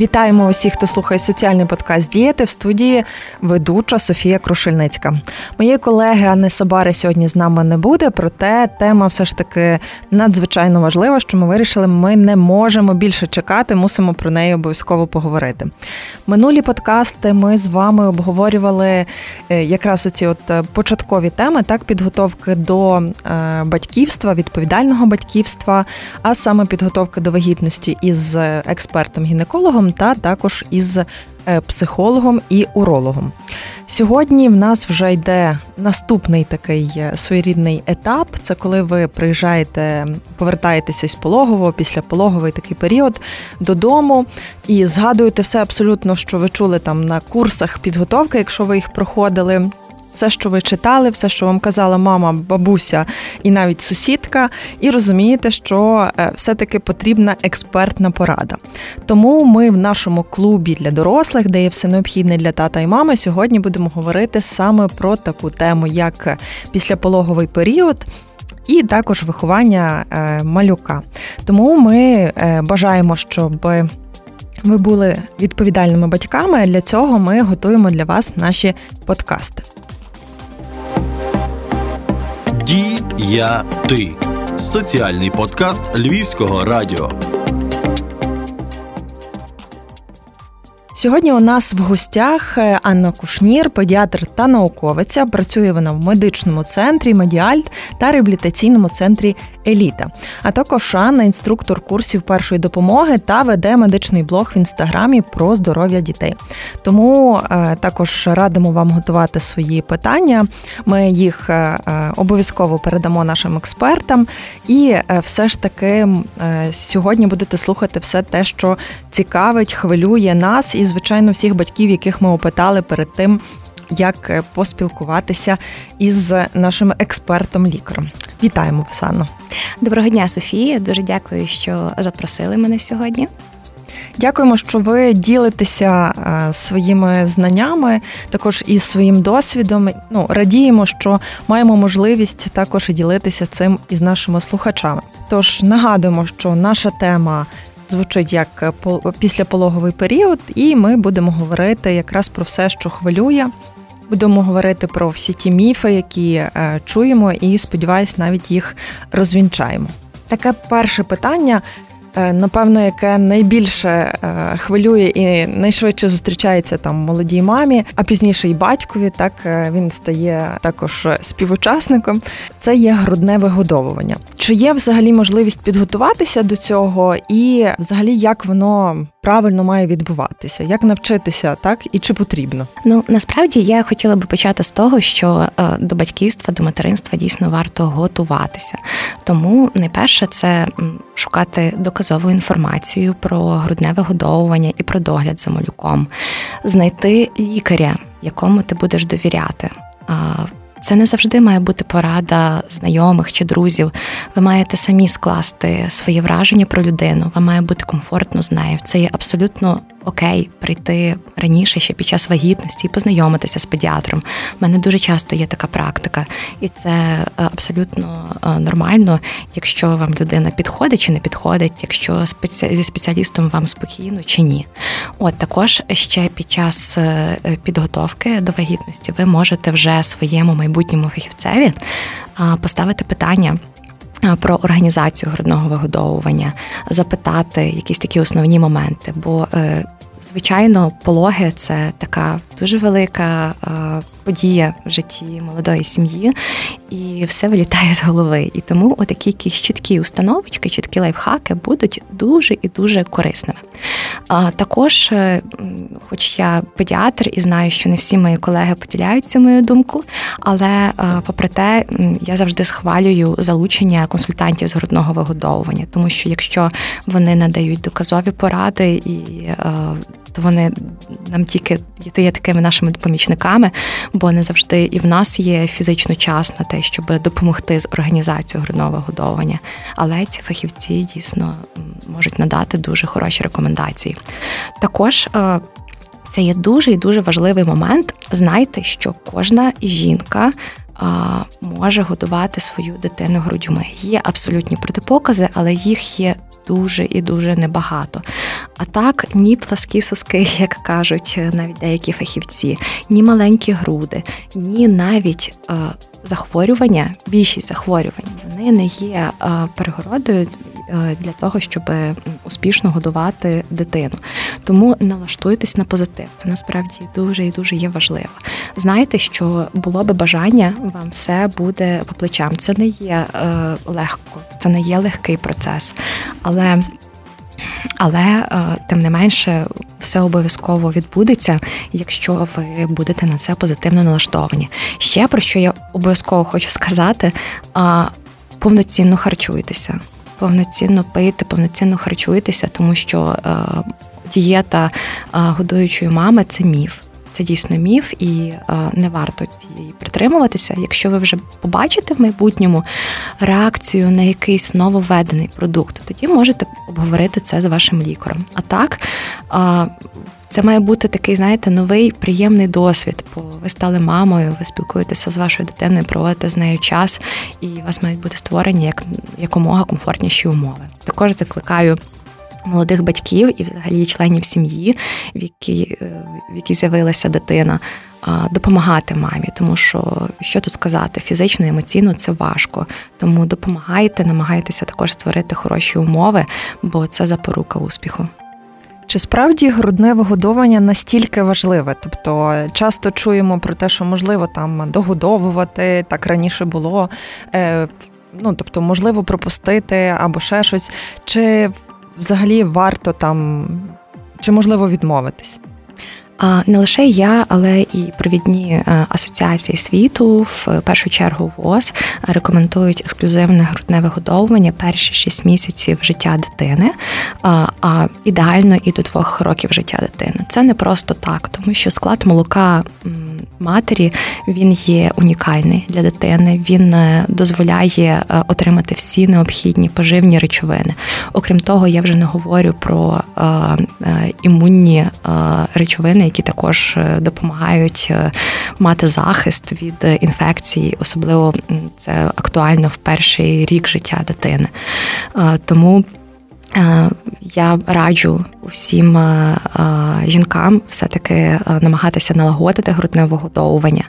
Вітаємо усіх, хто слухає соціальний подкаст Діяти в студії ведуча Софія Крушельницька. Моєї колеги Анни Сабари сьогодні з нами не буде, проте тема все ж таки надзвичайно важлива, що ми вирішили, ми не можемо більше чекати, мусимо про неї обов'язково поговорити. Минулі подкасти ми з вами обговорювали е, якраз оці от е, початкові теми, так, підготовки до е, батьківства, відповідального батьківства, а саме підготовки до вагітності із експертом-гінекологом та також із е, психологом і урологом. Сьогодні в нас вже йде наступний такий е, своєрідний етап. Це коли ви приїжджаєте, повертаєтеся з пологового, після пологовий такий період додому і згадуєте все абсолютно, що ви чули там на курсах підготовки, якщо ви їх проходили все, що ви читали, все, що вам казала мама, бабуся і навіть сусідка, і розумієте, що е, все-таки потрібна експертна порада. Тому ми в нашому клубі для дорослих, де є все необхідне для тата і мами, сьогодні будемо говорити саме про таку тему, як післяпологовий період. І також виховання е, малюка. Тому ми е, бажаємо, щоб ви були відповідальними батьками. Для цього ми готуємо для вас наші подкасти. Я і ти соціальний подкаст Львівського радіо. Сьогодні у нас в гостях е, Анна Кушнір, педіатр та науковиця. Працює вона в медичному центрі Медіальт та реабілітаційному центрі Еліта. А також Анна, інструктор курсів першої допомоги та веде медичний блог в інстаграмі про здоров'я дітей. Тому е, також радимо вам готувати свої питання. Ми їх е, обов'язково передамо нашим експертам. І все ж таки сьогодні будете слухати все те, що цікавить, хвилює нас і звичайно, всіх батьків, яких ми опитали перед тим, як е, поспілкуватися із нашим експертом-лікарем. Вітаємо вас, Анно. Доброго дня, Софія. Дуже дякую, що запросили мене сьогодні. Дякуємо, що ви ділитеся е, своїми знаннями, також і своїм досвідом. Ну радіємо, що маємо можливість також ділитися цим із нашими слухачами. Тож нагадуємо, що наша тема звучить як е, післяпологовий період, і ми будемо говорити якраз про все, що хвилює. Будемо говорити про всі ті міфи, які е, чуємо, і сподіваюсь, навіть їх розвінчаємо. Таке перше питання. Е, напевно, яке найбільше хвилює і найшвидше зустрічається там молодій мамі, а пізніше і батькові. Так він стає також співучасником. Це є грудне вигодовування. Чи є взагалі можливість підготуватися до цього, і взагалі як воно правильно має відбуватися? Як навчитися, так і чи потрібно? Ну насправді я хотіла би почати з того, що е, до батьківства, до материнства дійсно варто готуватися. Тому найперше це шукати доказову інформацію про грудне вигодовування і про догляд за малюком, знайти лікаря, якому ти будеш довіряти. Це не завжди має бути порада знайомих чи друзів. Ви маєте самі скласти свої враження про людину. Вам має бути комфортно з нею. Це є абсолютно окей прийти раніше ще під час вагітності і познайомитися з педіатром. У мене дуже часто є така практика, і це е, абсолютно е, нормально, якщо вам людина підходить чи не підходить, якщо зі спеціалістом вам спокійно чи ні. От також ще під час е, підготовки до вагітності ви можете вже своєму майбутньому фахівцеві поставити питання. Про організацію грудного вигодовування, запитати якісь такі основні моменти. Бо, е, звичайно, пологи це така дуже велика подія в житті молодої сім'ї, і все вилітає з голови. І тому отакі якісь чіткі установочки, чіткі лайфхаки будуть дуже і дуже корисними. Також, е, хоч я педіатр і знаю, що не всі мої колеги поділяють цю мою думку, але е, попри те, я завжди схвалюю залучення консультантів з грудного вигодовування, тому що якщо вони надають доказові поради і е, то вони нам тільки є такими нашими помічниками, бо не завжди і в нас є фізично час на те, щоб допомогти з організацією грудного вигодовування. Але ці фахівці дійсно можуть надати дуже хороші рекомендації. Також е, Це є дуже і дуже важливий момент. Знайте, що кожна жінка може годувати свою дитину грудьми. Є абсолютні протипокази, але їх є дуже і дуже небагато. А так, ні пласкі соски, як кажуть навіть деякі фахівці, ні маленькі груди, ні навіть е, захворювання, більшість захворювань, вони не є е, перегородою Е, для того, щоб успішно годувати дитину. Тому налаштуйтесь на позитив. Це насправді дуже і дуже є важливо. Знайте, що було би бажання, вам все буде по плечам. Це не є е, легко, це не є легкий процес, але. Але е, тим не менше, все обов'язково відбудеться, якщо ви будете на це позитивно налаштовані. Ще про що я обов'язково хочу сказати: повноцінно харчуйтеся повноцінно пити, повноцінно харчуйтеся, тому що е, дієта годуючої мами це міф. Це дійсно міф, і не варто її притримуватися. Якщо ви вже побачите в майбутньому реакцію на якийсь нововведений продукт, тоді можете обговорити це з вашим лікарем. А так це має бути такий, знаєте, новий приємний досвід. Бо ви стали мамою, ви спілкуєтеся з вашою дитиною, проводите з нею час, і у вас мають бути створені як якомога комфортніші умови. Також закликаю. Молодих батьків і, взагалі, членів сім'ї, в якій в якій з'явилася дитина, допомагати мамі, тому що що тут сказати, фізично, емоційно це важко. Тому допомагайте, намагайтеся також створити хороші умови, бо це запорука успіху. Чи справді грудне вигодовування настільки важливе? Тобто часто чуємо про те, що можливо там догодовувати, так раніше було. Е, ну тобто, можливо, пропустити або ще щось. Чи взагалі варто там, чи можливо відмовитись? Не лише я, але і провідні е, асоціації світу, в першу чергу ВОЗ, рекомендують ексклюзивне грудне вигодовування перші 6 місяців життя дитини, а ідеально і до двох років життя дитини. Це не просто так, тому що склад молока матері він є унікальний для дитини. Він е, дозволяє е, отримати всі необхідні поживні речовини. Окрім того, я вже не говорю про імунні речовини які також е, допомагають е, мати захист від інфекцій, особливо це актуально в перший рік життя дитини. Е, тому я раджу усім жінкам все-таки намагатися налагодити грудне вигодовування.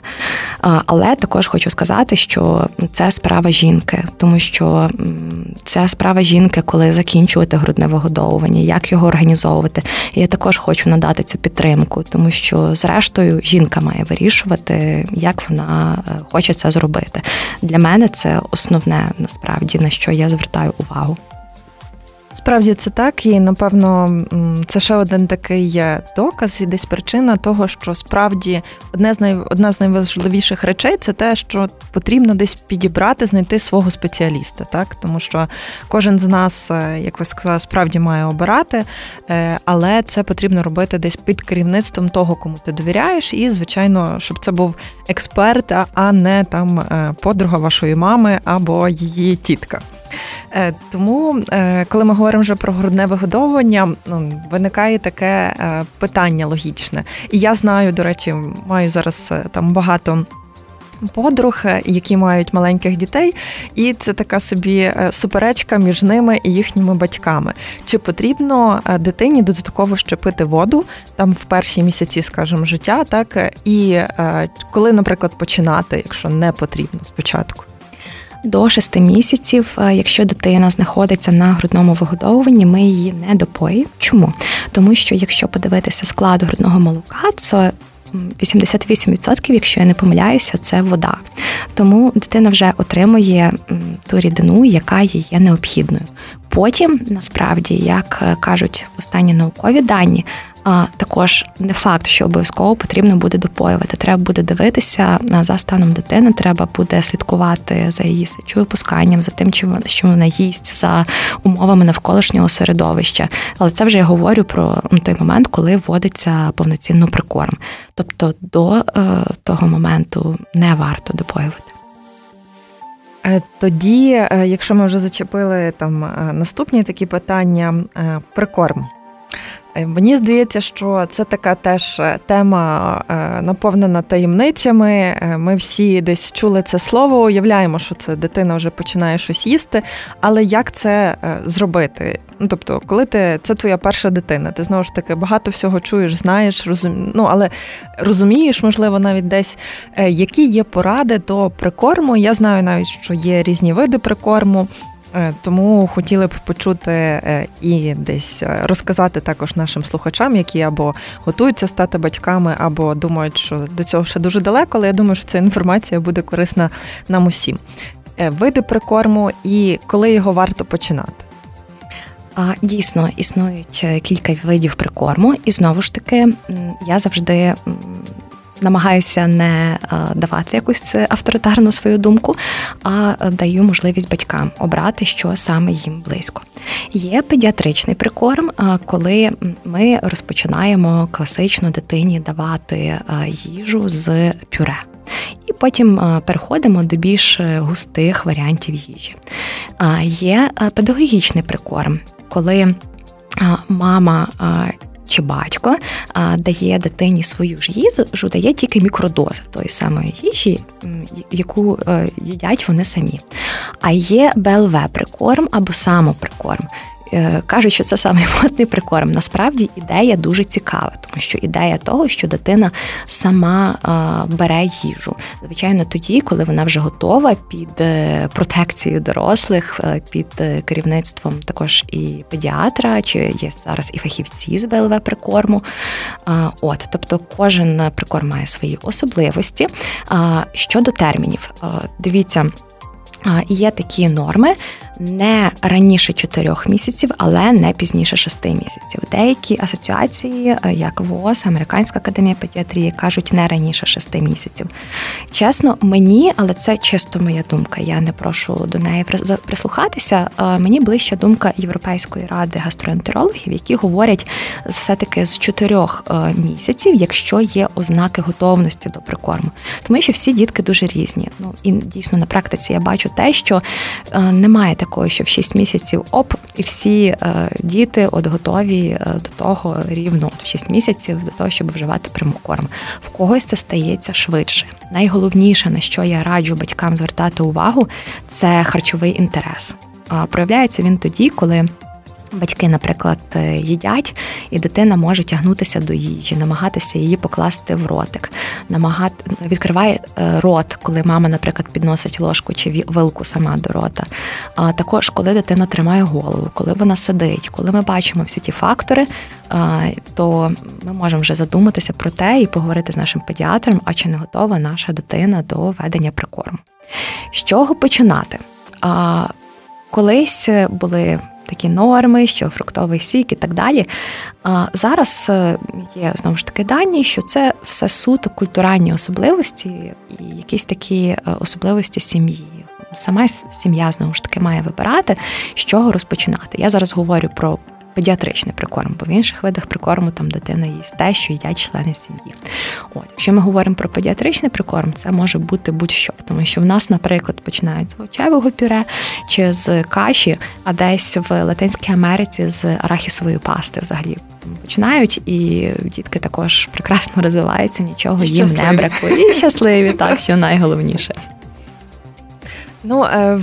Але також хочу сказати, що це справа жінки, тому що це справа жінки, коли закінчувати грудне вигодовування, як його організовувати. Я також хочу надати цю підтримку, тому що, зрештою, жінка має вирішувати, як вона е, хоче це зробити. Для мене це основне насправді на що я звертаю увагу. Справді це так, і напевно це ще один такий доказ і десь причина того, що справді одне з най... одна з найважливіших речей це те, що потрібно десь підібрати, знайти свого спеціаліста, так тому що кожен з нас, е, як ви сказали, справді має обирати, е, але це потрібно робити десь під керівництвом того, кому ти довіряєш, і звичайно, щоб це був експерт, а не там е, подруга вашої мами або її тітка. Е, тому, е, коли ми говоримо вже про грудне вигодовування, ну, виникає таке е, питання логічне. І я знаю, до речі, маю зараз там багато. Подруг, які мають маленьких дітей, і це така собі суперечка між ними і їхніми батьками. Чи потрібно дитині додатково щепити воду там в перші місяці, скажімо, життя, так і коли, наприклад, починати, якщо не потрібно спочатку? До 6 місяців, е, якщо дитина знаходиться на грудному вигодовуванні, ми її не допоїмо. Чому? Тому що якщо подивитися склад грудного молока, це 88%, якщо я не помиляюся, це вода. Тому дитина вже отримує ту рідину, яка їй є необхідною. Потім, насправді, як е, кажуть останні наукові дані, а також не факт, що обов'язково потрібно буде допоювати. Треба буде дивитися за станом дитини. Треба буде слідкувати за її сечовипусканням, за тим, що вона їсть, за умовами навколишнього середовища. Але це вже я говорю про той момент, коли вводиться повноцінно прикорм. Тобто до е, того моменту не варто допоювати. Е, тоді, е, якщо ми вже зачепили там наступні такі питання, прикорм. Е, мені здається, що це така теж е, тема е, наповнена таємницями. Ми всі десь чули це слово, уявляємо, що це дитина вже починає щось їсти. Але як це зробити? Ну тобто, коли ти це твоя перша дитина, ти знову ж таки багато всього чуєш, знаєш, розум... ну, але розумієш, можливо, навіть десь які є поради до прикорму. Я знаю навіть, що є різні види прикорму. Е, тому хотіли б почути е, і десь е, розказати також нашим слухачам, які або готуються стати батьками, або думають, що до цього ще дуже далеко, але я думаю, що ця інформація буде корисна нам усім. Види прикорму і коли його варто починати. Дійсно, існують кілька видів прикорму, і знову ж таки, я завжди намагаюся не е, давати якусь авторитарну свою думку, а даю можливість батькам обрати, що саме їм близько. Є педіатричний прикорм, е, коли ми розпочинаємо класично дитині давати е, їжу з пюре. І потім переходимо до більш густих варіантів їжі. Є педагогічний прикорм, коли мама чи батько дає дитині свою ж їжу, дає тільки мікродози тої самої їжі, яку е, їдять вони самі. А є БЛВ прикорм або самоприкорм. Е, кажуть, що це самий модний прикорм. Насправді ідея дуже цікава, тому що ідея того, що дитина сама е, бере їжу. Звичайно, тоді, коли вона вже готова під е, протекцією дорослих, під керівництвом також і педіатра, чи є зараз і фахівці з БЛВ прикорму. От, тобто, кожен прикорм має свої особливості. Щодо термінів, дивіться. Є такі норми не раніше 4 місяців, але не пізніше 6 місяців. Деякі асоціації, е, як ВОЗ, Американська академія педіатрії, кажуть не раніше 6 місяців. Чесно, мені, але це чисто моя думка. Я не прошу до неї прислухатися. Е, мені ближча думка Європейської ради гастроентерологів, які говорять все-таки з 4 е, місяців, якщо є ознаки готовності до прикорму. Тому що всі дітки дуже різні. Ну і дійсно на практиці я бачу те, що немає такого, що в 6 місяців оп, і всі е, діти от готові е, до того рівно в 6 місяців до того, щоб вживати прямокорм. В когось це стається швидше. Найголовніше, на що я раджу батькам звертати увагу, це харчовий інтерес. Проявляється він тоді, коли Батьки, наприклад, е, їдять, і дитина може тягнутися до їжі, намагатися її покласти в ротик, намагати відкриває е, рот, коли мама, наприклад, підносить ложку чи вилку сама до рота. А також коли дитина тримає голову, коли вона сидить, коли ми бачимо всі ті фактори, то ми можемо вже задуматися про те і поговорити з нашим педіатром, а чи не готова наша дитина до ведення прикорму. З чого починати? Колись були такі норми, що фруктовий сік і так далі. Зараз е, є знову ж таки дані, що це все суто культуральні особливості і якісь такі е, особливості сім'ї. Сама сім'я знову ж таки має вибирати, з чого розпочинати. Я зараз говорю про педіатричний прикорм, бо в інших видах прикорму там дитина їсть те, що їдять члени сім'ї. От, якщо ми говоримо про педіатричний прикорм, це може бути будь-що, тому що в нас, наприклад, починають з овочевого пюре чи з каші, а десь в Латинській Америці з арахісової пасти взагалі. Починають, і дітки також прекрасно розвиваються, нічого і їм щасливі. не бракує. І щасливі, так що найголовніше. Ну, е,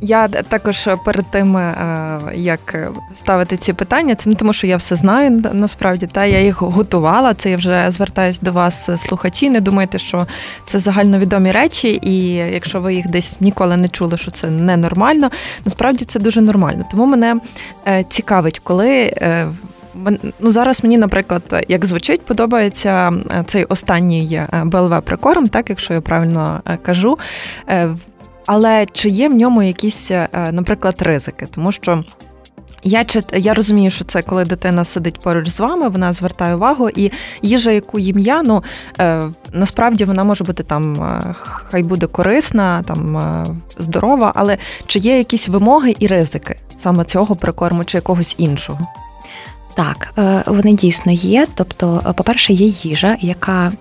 я також перед тим, е, як ставити ці питання, це не тому, що я все знаю насправді. Та я їх готувала. Це я вже звертаюсь до вас, слухачі. Не думайте, що це загальновідомі речі, і якщо ви їх десь ніколи не чули, що це ненормально, насправді це дуже нормально. Тому мене е, цікавить, коли. Е, ну, Зараз мені, наприклад, як звучить, подобається цей останній БЛВ прикорм, так якщо я правильно кажу. Але чи є в ньому якісь, е, наприклад, ризики? Тому що. Я я розумію, що це коли дитина сидить поруч з вами, вона звертає увагу, і їжа, яку їм я, ну е, насправді вона може бути там, е, хай буде корисна, там е, здорова, але чи є якісь вимоги і ризики саме цього прикорму чи якогось іншого? Так, е, вони дійсно є. Тобто, е, по-перше, є їжа, яка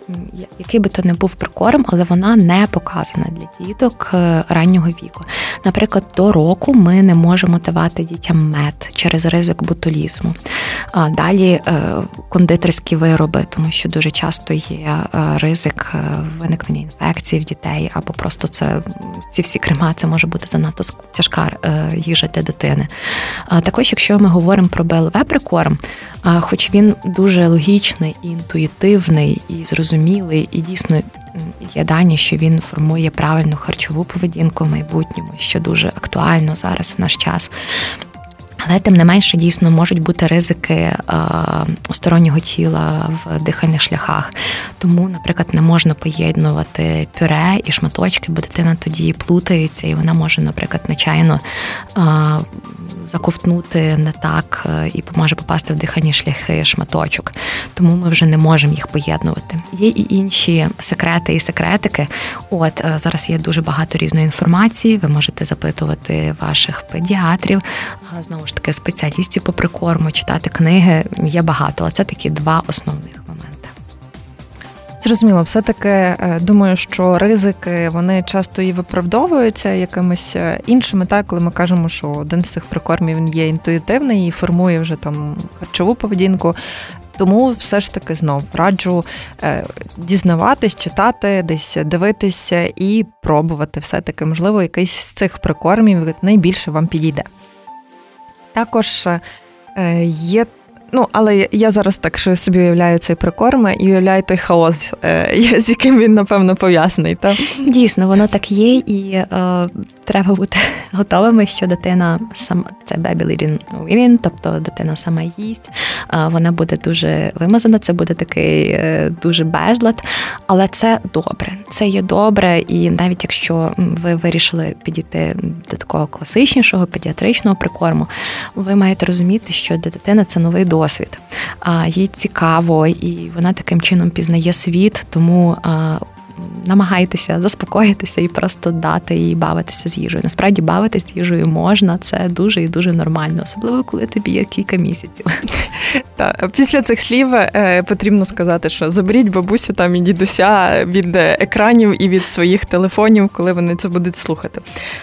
який би то не був прикорм, але вона не показана для діток е, раннього віку. Наприклад, до року ми не можемо давати дітям мед через ризик ботулізму. Далі кондитерські вироби, тому що дуже часто є ризик виникнення інфекцій в дітей, або просто це ці всі крема, це може бути занадто тяжка їжа для дитини. Також, якщо ми говоримо про БЛВ прикорм, хоч він дуже логічний, і інтуїтивний і зрозумілий, і дійсно є дані, що він формує правильну харчову поведінку в майбутньому, що дуже актуально зараз в наш час. Але тим не менше дійсно можуть бути ризики е, стороннього тіла в дихальних шляхах. Тому, наприклад, не можна поєднувати пюре і шматочки, бо дитина тоді плутається, і вона може, наприклад, нечайно е, заковтнути не так е, і може попасти в дихальні шляхи шматочок. Тому ми вже не можемо їх поєднувати. Є і інші секрети і секретики. От зараз є дуже багато різної інформації. Ви можете запитувати ваших педіатрів. Знову ж таки спеціалістів по прикорму, читати книги є багато, але це такі два основних моменти. Зрозуміло, все-таки е, думаю, що ризики вони часто і виправдовуються якимись е, іншими, так коли ми кажемо, що один з цих прикормів він є інтуїтивний і формує вже там харчову поведінку. Тому все ж таки знов раджу е, дізнаватись, читати, десь дивитися і пробувати. Все таки, можливо, якийсь з цих прикормів найбільше вам підійде. Також е, є. Ну, але я зараз так що собі уявляю цей прикорм і уявляю той хаос, е, з яким він, напевно, пов'язаний. Та? Дійсно, воно так є, і е, треба бути готовими, що дитина сам це baby leading women, тобто дитина сама їсть, е, вона буде дуже вимазана, це буде такий дуже безлад, але це добре. Це є добре, і навіть якщо ви вирішили підійти до такого класичнішого педіатричного прикорму, ви маєте розуміти, що для дитини це новий досвід. А їй цікаво, і вона таким чином пізнає світ, тому намагайтеся заспокоїтися і просто дати їй бавитися з їжею. Насправді бавитися з їжею можна, це дуже і дуже нормально, особливо коли тобі є кілька місяців. Та після цих слів е, потрібно сказати, що заберіть бабусю там і дідуся від екранів і від своїх телефонів, коли вони це будуть слухати.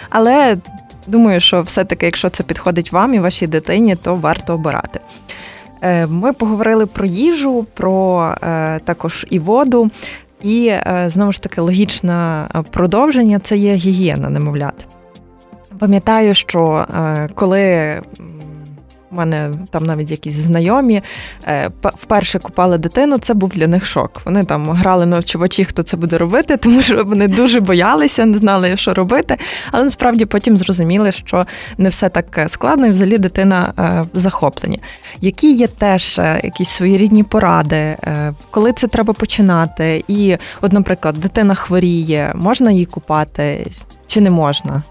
Але думаю, що все-таки, якщо це підходить вам і вашій дитині, то варто обирати. Е, ми поговорили про їжу, про е, також і воду. І е, знову ж таки логічне продовження це є гігієна немовлят. Пам'ятаю, що коли у мене там навіть якісь знайомі е, вперше купали дитину, це був для них шок. Вони там грали на очувачі, хто це буде робити, тому що вони дуже боялися, не знали, що робити. Але насправді потім зрозуміли, що не все так складно, і взагалі дитина в захопленні. Які є теж е, якісь свої рідні поради, е, коли це треба починати? І, от, наприклад, дитина хворіє, можна її купати чи не можна?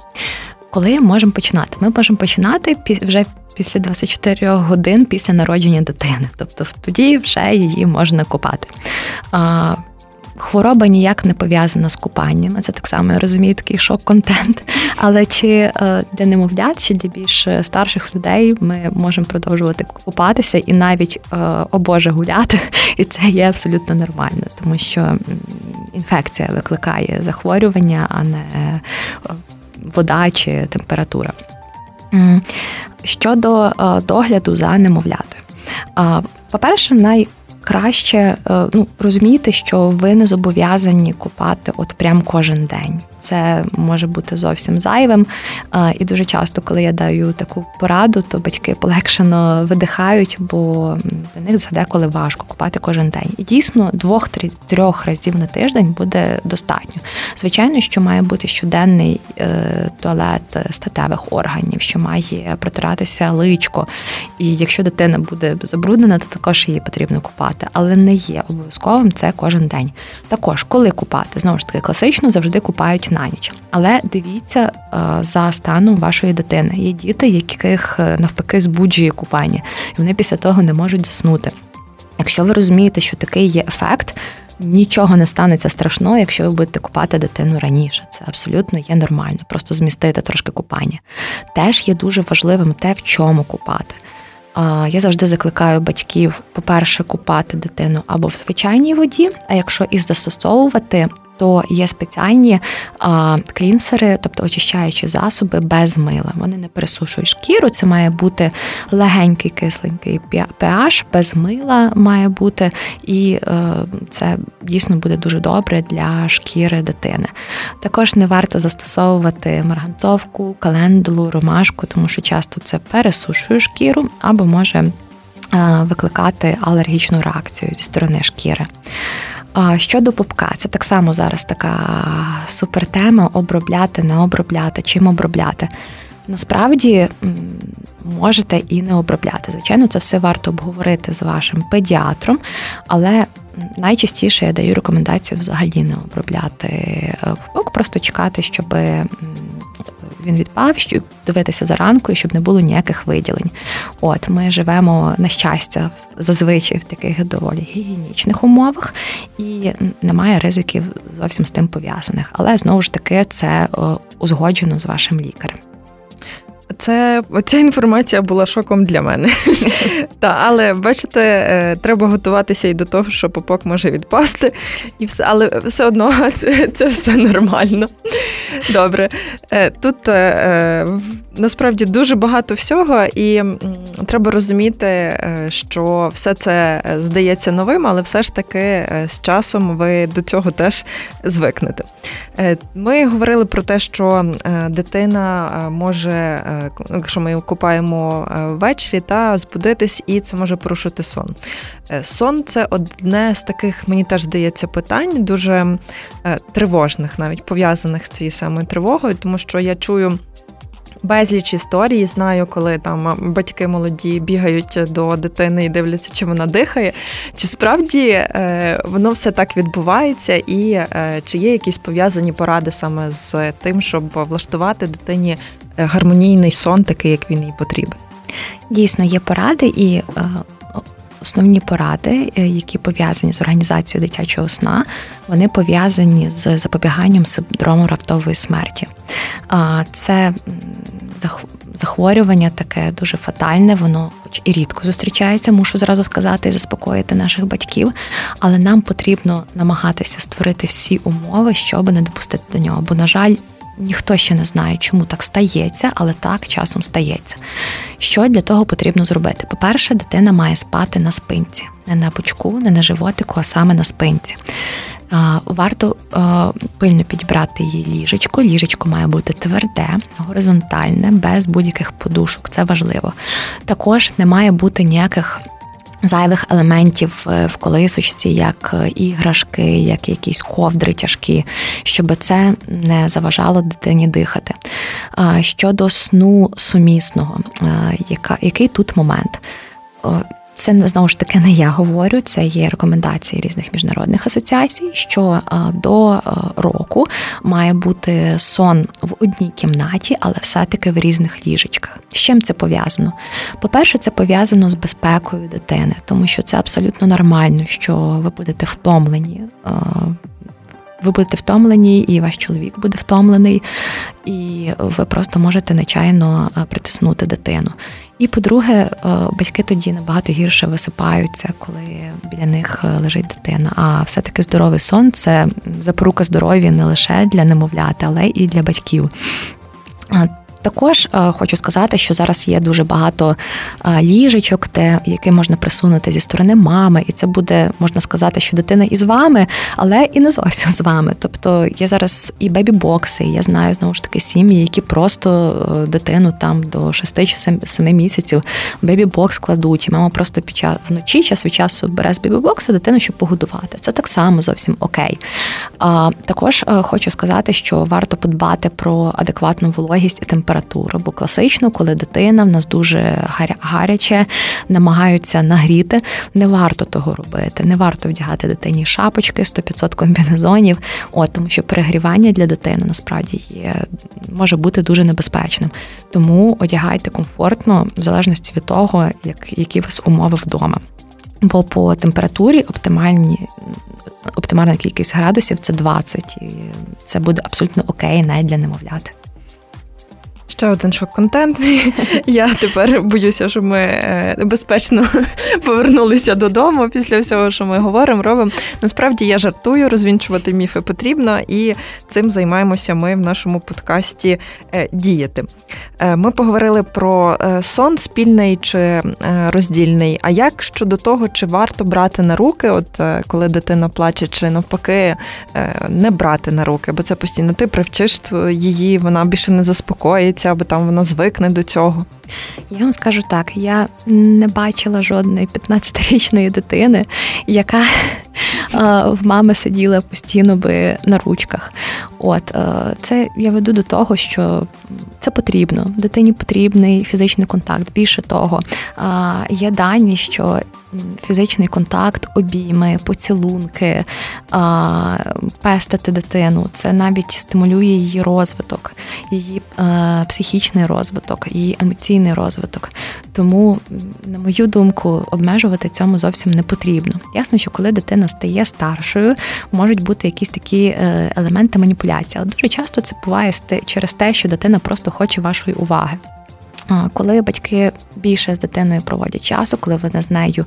Коли можемо починати? Ми можемо починати вже після 24 годин після народження дитини. Тобто тоді вже її можна купати. Хвороба ніяк не пов'язана з купанням. Це так само я розумію, такий шок-контент. Але чи е, для немовлят, чи для більш старших людей ми можемо продовжувати купатися і навіть е, о Боже гуляти, і це є абсолютно нормально, тому що інфекція викликає захворювання, а не е, вода чи температура. Щодо догляду за немовлятою, по-перше, най краще е, ну, розуміти, що ви не зобов'язані купати от прям кожен день. Це може бути зовсім зайвим. Е, і дуже часто, коли я даю таку пораду, то батьки полегшено видихають, бо для них це деколи важко купати кожен день. І дійсно двох-трьох разів на тиждень буде достатньо. Звичайно, що має бути щоденний е, туалет статевих органів, що має протиратися личко. І якщо дитина буде забруднена, то також її потрібно купати купати, але не є обов'язковим це кожен день. Також, коли купати, знову ж таки, класично завжди купають на ніч. Але дивіться е, за станом вашої дитини. Є діти, яких е, навпаки збуджує купання, і вони після того не можуть заснути. Якщо ви розумієте, що такий є ефект. Нічого не станеться страшного, якщо ви будете купати дитину раніше. Це абсолютно є нормально, просто змістити трошки купання. Теж є дуже важливим те, в чому купати. Я завжди закликаю батьків, по-перше, купати дитину або в звичайній воді, а якщо і застосовувати то є спеціальні а, клінсери, тобто очищаючі засоби без мила. Вони не пересушують шкіру. Це має бути легенький кисленький pH, без мила має бути, і е, це дійсно буде дуже добре для шкіри дитини. Також не варто застосовувати марганцовку, календулу, ромашку, тому що часто це пересушує шкіру або може. Е, викликати алергічну реакцію зі сторони шкіри. А щодо пупка, це так само зараз така супертема обробляти, не обробляти, чим обробляти. Насправді можете і не обробляти. Звичайно, це все варто обговорити з вашим педіатром, але найчастіше я даю рекомендацію взагалі не обробляти пупок, просто чекати, щоб він відпав, щоб дивитися за ранкою, щоб не було ніяких виділень. От ми живемо на щастя зазвичай в таких доволі гігієнічних умовах, і немає ризиків зовсім з тим пов'язаних. Але знову ж таки це е, узгоджено з вашим лікарем. Це ця інформація була шоком для мене. Та, але бачите, е, треба готуватися і до того, що попок може відпасти, і все, але все одно це, це все нормально. Добре. Е, тут е, насправді дуже багато всього, і треба розуміти, що все це здається новим, але все ж таки з часом ви до цього теж звикнете. Ми говорили про те, що дитина може якщо ми купаємо е, ввечері, та збудитись, і це може порушити сон. Е, сон це одне з таких, мені теж здається, питань, дуже е, тривожних, навіть пов'язаних з цією самою тривогою, тому що я чую. Безліч історій знаю, коли там батьки молоді бігають до дитини і дивляться, чи вона дихає. Чи справді е, воно все так відбувається, і е, чи є якісь пов'язані поради саме з тим, щоб влаштувати дитині Е, гармонійний сон, такий, як він їй потрібен. Дійсно, є поради і. Е, основні поради, е, які пов'язані з організацією дитячого сна, вони пов'язані з запобіганням синдрому раптової смерті. Це захворювання таке дуже фатальне, воно хоч і рідко зустрічається, мушу зразу сказати і заспокоїти наших батьків, але нам потрібно намагатися створити всі умови, щоб не допустити до нього. Бо, на жаль, Ніхто ще не знає, чому так стається, але так часом стається. Що для того потрібно зробити? По-перше, дитина має спати на спинці, не на пучку, не на животику, а саме на спинці. Варто пильно підібрати її ліжечко. Ліжечко має бути тверде, горизонтальне, без будь-яких подушок. Це важливо. Також не має бути ніяких зайвих елементів е, в колисочці, як е, іграшки, як якісь ковдри тяжкі, щоб це не заважало дитині дихати. Щодо сну сумісного, який тут момент? Це знову ж таки не я говорю, це є рекомендації різних міжнародних асоціацій. Що е, до е, року має бути сон в одній кімнаті, але все-таки в різних ліжечках. З чим це пов'язано? По-перше, це пов'язано з безпекою дитини, тому що це абсолютно нормально, що ви будете втомлені. Е, ви будете втомлені, і ваш чоловік буде втомлений, і ви просто можете нечайно притиснути дитину. І по-друге, е, батьки тоді набагато гірше висипаються, коли біля них е, лежить дитина. А все-таки здоровий сон це запорука здоров'я не лише для немовляти, але і для батьків. Також е, хочу сказати, що зараз є дуже багато е, ліжечок, те, які можна присунути зі сторони мами, і це буде можна сказати, що дитина із вами, але і не зовсім з вами. Тобто є зараз і бебі-бокси, і я знаю знову ж таки сім'ї, які просто е, дитину там до 6 чи 7 місяців бебі-бокс кладуть, і мама просто під час вночі час від часу бере з бебі-боксу дитину, щоб погодувати. Це так само зовсім окей. А також хочу сказати, що варто подбати про адекватну вологість і температуру температуру. Бо класично, коли дитина в нас дуже гаряче, намагаються нагріти, не варто того робити. Не варто вдягати дитині шапочки, 100-500 комбінезонів, от тому що перегрівання для дитини насправді є, може бути дуже небезпечним. Тому одягайте комфортно, в залежності від того, як, які у вас умови вдома. Бо по температурі оптимальні. Оптимальна кількість градусів це 20, і це буде абсолютно окей навіть для немовляти. Ще один шок-контент. Я тепер боюся, що ми е, безпечно повернулися додому після всього, що ми говоримо, робимо. Насправді я жартую, розвінчувати міфи потрібно, і цим займаємося ми в нашому подкасті е, діяти. Е, ми поговорили про сон спільний чи роздільний. А як щодо того, чи варто брати на руки, от коли дитина плаче, чи навпаки не брати на руки, бо це постійно ти привчиш її, вона більше не заспокоїться, або там вона звикне до цього. Я вам скажу так: я не бачила жодної 15-річної дитини, яка в мами сиділа постійно би на ручках. От це я веду до того, що це потрібно. Дитині потрібний фізичний контакт. Більше того, є дані, що фізичний контакт, обійми, поцілунки, пестити дитину. Це навіть стимулює її розвиток, її е, психічний розвиток, її емоційний розвиток. Тому, на мою думку, обмежувати цьому зовсім не потрібно. Ясно, що коли дитина стає старшою, можуть бути якісь такі е, елементи маніпуляції, але дуже часто це буває через те, що дитина просто хоче вашої уваги. Коли батьки більше з дитиною проводять часу, коли вони з нею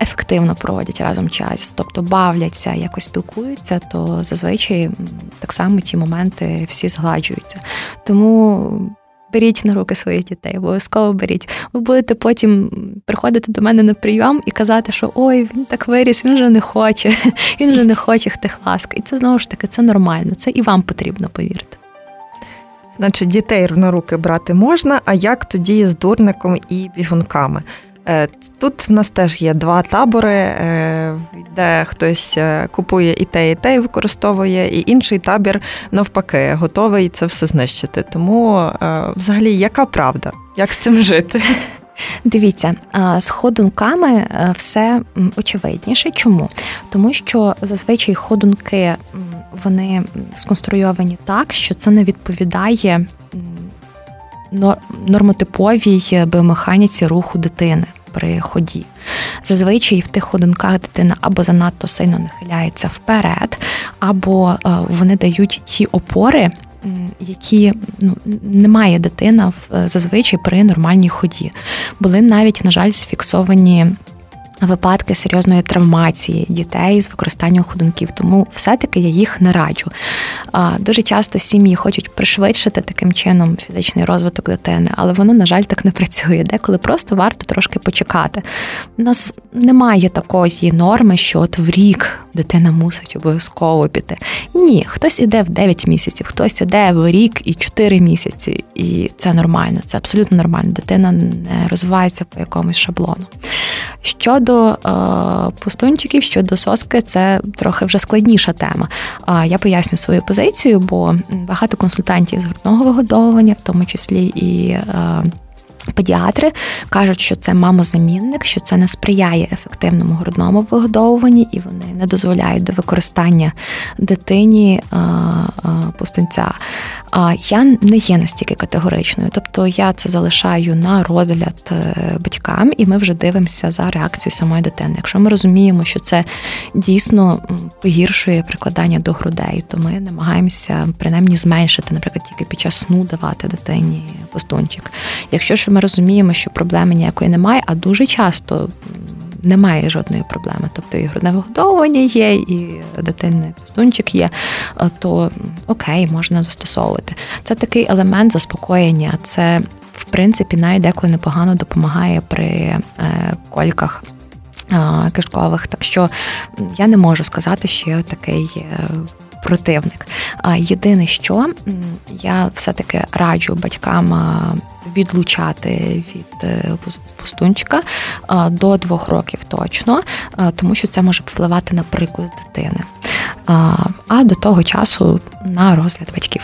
ефективно проводять разом час, тобто бавляться, якось спілкуються, то зазвичай так само ті моменти всі згладжуються. Тому. Беріть на руки своїх дітей, обов'язково беріть. Ви будете потім приходити до мене на прийом і казати, що ой, він так виріс, він вже не хоче, він вже не хоче тих ласк. І це знову ж таки це нормально. Це і вам потрібно повірити. Значить, дітей на руки брати можна, а як тоді з дурником і бігунками? Е, тут в нас теж є два табори, е, де хтось е, купує і те, і те, і використовує, і інший табір навпаки, готовий це все знищити. Тому, взагалі, яка правда? Як з цим жити? Дивіться, з ходунками все очевидніше. Чому? Тому що зазвичай ходунки вони сконструйовані так, що це не відповідає нормотиповій біомеханіці руху дитини при ході. Зазвичай в тих ходунках дитина або занадто сильно нахиляється вперед, або е, вони дають ті опори. Які ну не має дитина е, зазвичай при нормальній ході, були навіть, на жаль, зафіксовані випадки серйозної травмації дітей з використанням ходунків, тому все-таки я їх не раджу. Дуже часто сім'ї хочуть пришвидшити таким чином фізичний розвиток дитини, але воно, на жаль, так не працює. Деколи просто варто трошки почекати. У нас немає такої норми, що от в рік дитина мусить обов'язково піти. Ні, хтось іде в 9 місяців, хтось іде в рік і 4 місяці, і це нормально, це абсолютно нормально. Дитина не розвивається по якомусь шаблону. Щодо е, пустунчиків, щодо соски, це трохи вже складніша тема. Е, я поясню свою позицію, бо багато консультантів з грудного вигодовування, в тому числі і. Е, Педіатри кажуть, що це мамозамінник, що це не сприяє ефективному грудному вигодовуванні, і вони не дозволяють до використання дитині пустунця. Я не є настільки категоричною, тобто я це залишаю на розгляд е, батькам, і ми вже дивимося за реакцією самої дитини. Якщо ми розуміємо, що це дійсно погіршує прикладання до грудей, то ми намагаємося принаймні зменшити, наприклад, тільки під час сну давати дитині постунчик. Якщо ж ми розуміємо, що проблеми ніякої немає, а дуже часто немає жодної проблеми. Тобто і грудне вигодовування є, і дитинний пустунчик є, е, то окей, можна застосовувати. Це такий елемент заспокоєння. Це в принципі навіть деколи непогано допомагає при е, кольках. Е, кишкових, так що я не можу сказати, що я такий противник. А Єдине, що я все-таки раджу батькам відлучати від е, пустунчика е, до двох років точно, е, тому що це може впливати на прикус дитини. А до того часу на розгляд батьків.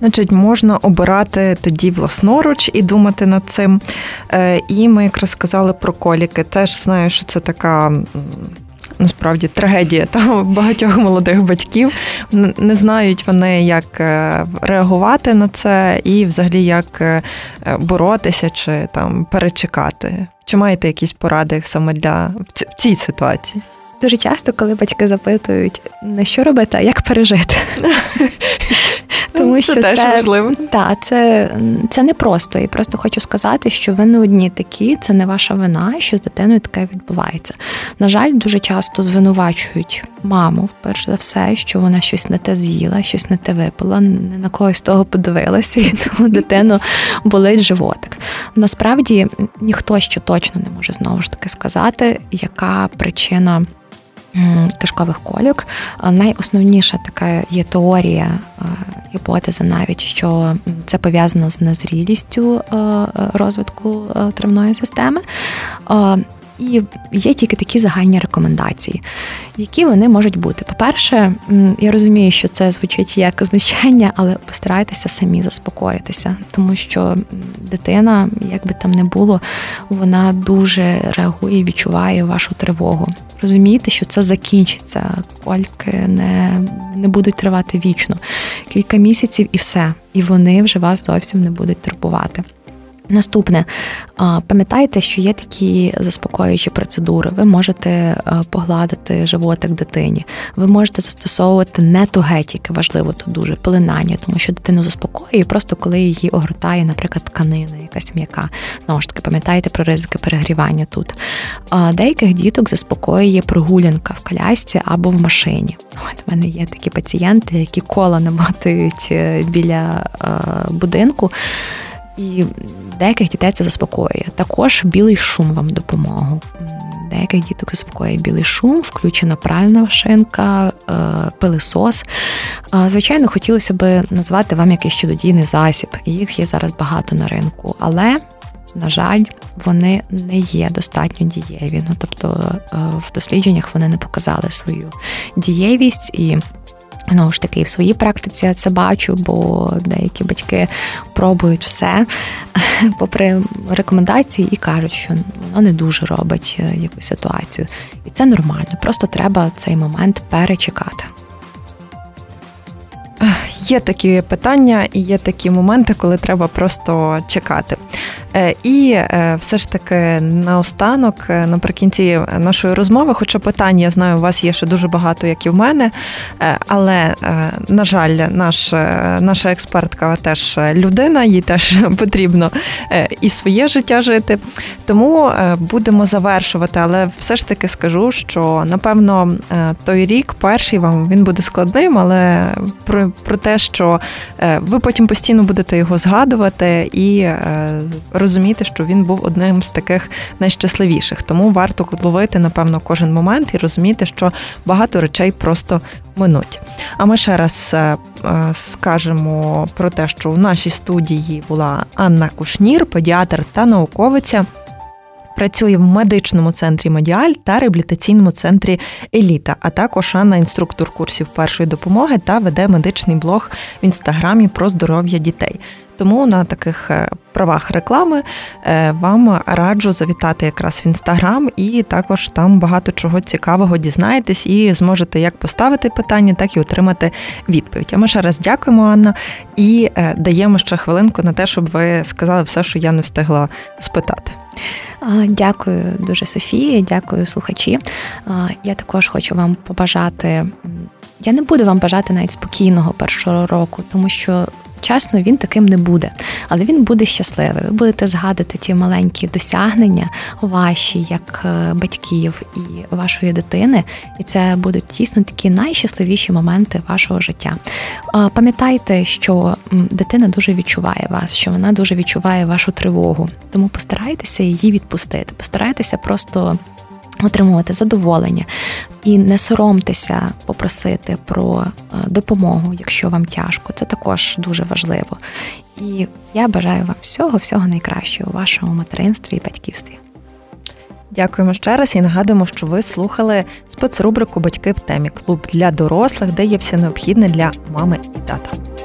Значить, можна обирати тоді власноруч і думати над цим. І ми якраз сказали про коліки. Теж знаю, що це така насправді трагедія та багатьох молодих батьків. Не знають вони, як е, реагувати на це, і взагалі як е, боротися чи там перечекати. Чи маєте якісь поради саме для в цій ситуації? Дуже часто, коли батьки запитують, на що робити, а як пережити. Тому що це теж це, важливо. Та, це, це не просто. І просто хочу сказати, що ви не одні такі, це не ваша вина, що з дитиною таке відбувається. На жаль, дуже часто звинувачують маму, перш за все, що вона щось не те з'їла, щось не те випила, не на когось того подивилася, і тому дитину болить животик. Насправді ніхто ще точно не може знову ж таки сказати, яка причина. Кишкових кольок. Найосновніша така є теорія, гіпотеза навіть, що це пов'язано з незрілістю розвитку травної системи. І є тільки такі загальні рекомендації, які вони можуть бути. По-перше, я розумію, що це звучить як знущання, але постарайтеся самі заспокоїтися, тому що дитина, як би там не було, вона дуже реагує відчуває вашу тривогу. Розумієте, що це закінчиться, кольки не, не будуть тривати вічно, кілька місяців і все, і вони вже вас зовсім не будуть турбувати. Наступне, пам'ятайте, що є такі заспокоюючі процедури. Ви можете погладити животик дитині, ви можете застосовувати не тугетіки, важливо тут дуже пеленання, тому що дитину заспокоює, просто коли її огортає, наприклад, тканина, якась м'яка. Знову ж пам'ятайте про ризики перегрівання тут. Деяких діток заспокоює прогулянка в колясці або в машині. От в мене є такі пацієнти, які кола намотують е, біля будинку. І деяких дітей це заспокоює. Також білий шум вам допомогу. Деяких діток заспокоює білий шум, включена пральна машинка, е, пилисос. Звичайно, хотілося б назвати вам якийсь чудодійний засіб. Їх є зараз багато на ринку, але. На жаль, вони не є достатньо дієві. Ну тобто е, в дослідженнях вони не показали свою дієвість і Знову ж таки, в своїй практиці я це бачу, бо деякі батьки пробують все попри рекомендації і кажуть, що воно не дуже робить е, якусь ситуацію. І це нормально. Просто треба цей момент перечекати. Є такі питання і є такі моменти, коли треба просто чекати. Е, і е, все ж таки наостанок, е, наприкінці нашої розмови, хоча питань, я знаю, у вас є ще дуже багато, як і в мене. Але, на жаль, наш, наша експертка теж людина, їй теж потрібно і своє життя жити. Тому будемо завершувати. Але все ж таки скажу, що напевно той рік, перший вам він буде складним, але про, про те, що ви потім постійно будете його згадувати і розуміти, що він був одним з таких найщасливіших. Тому варто ловити, напевно, кожен момент і розуміти, що багато речей просто минуть. А ми ще раз е, е, скажемо про те, що в нашій студії була Анна Кушнір, педіатр та науковиця. Працює в медичному центрі Медіаль та реабілітаційному центрі Еліта, а також Анна інструктор курсів першої допомоги та веде медичний блог в інстаграмі про здоров'я дітей. Тому на таких е, правах реклами е, вам раджу завітати якраз в інстаграм, і також там багато чого цікавого дізнаєтесь і зможете як поставити питання, так і отримати відповідь. А ми ще раз дякуємо, Анна, і е, даємо ще хвилинку на те, щоб ви сказали все, що я не встигла спитати. Дякую дуже, Софії, дякую, слухачі. Я також хочу вам побажати. Я не буду вам бажати навіть спокійного першого року, тому що Чесно, він таким не буде, але він буде щасливий. Ви будете згадувати ті маленькі досягнення ваші, як е, батьків і вашої дитини, і це будуть дійсно такі найщасливіші моменти вашого життя. Пам'ятайте, що дитина дуже відчуває вас, що вона дуже відчуває вашу тривогу, тому постарайтеся її відпустити, постарайтеся просто отримувати задоволення і не соромтеся попросити про е, допомогу, якщо вам тяжко. Це також дуже важливо. І я бажаю вам всього, всього найкращого у вашому материнстві і батьківстві. Дякуємо ще раз і нагадуємо, що ви слухали спецрубрику Батьки в темі клуб для дорослих, де є все необхідне для мами і тата.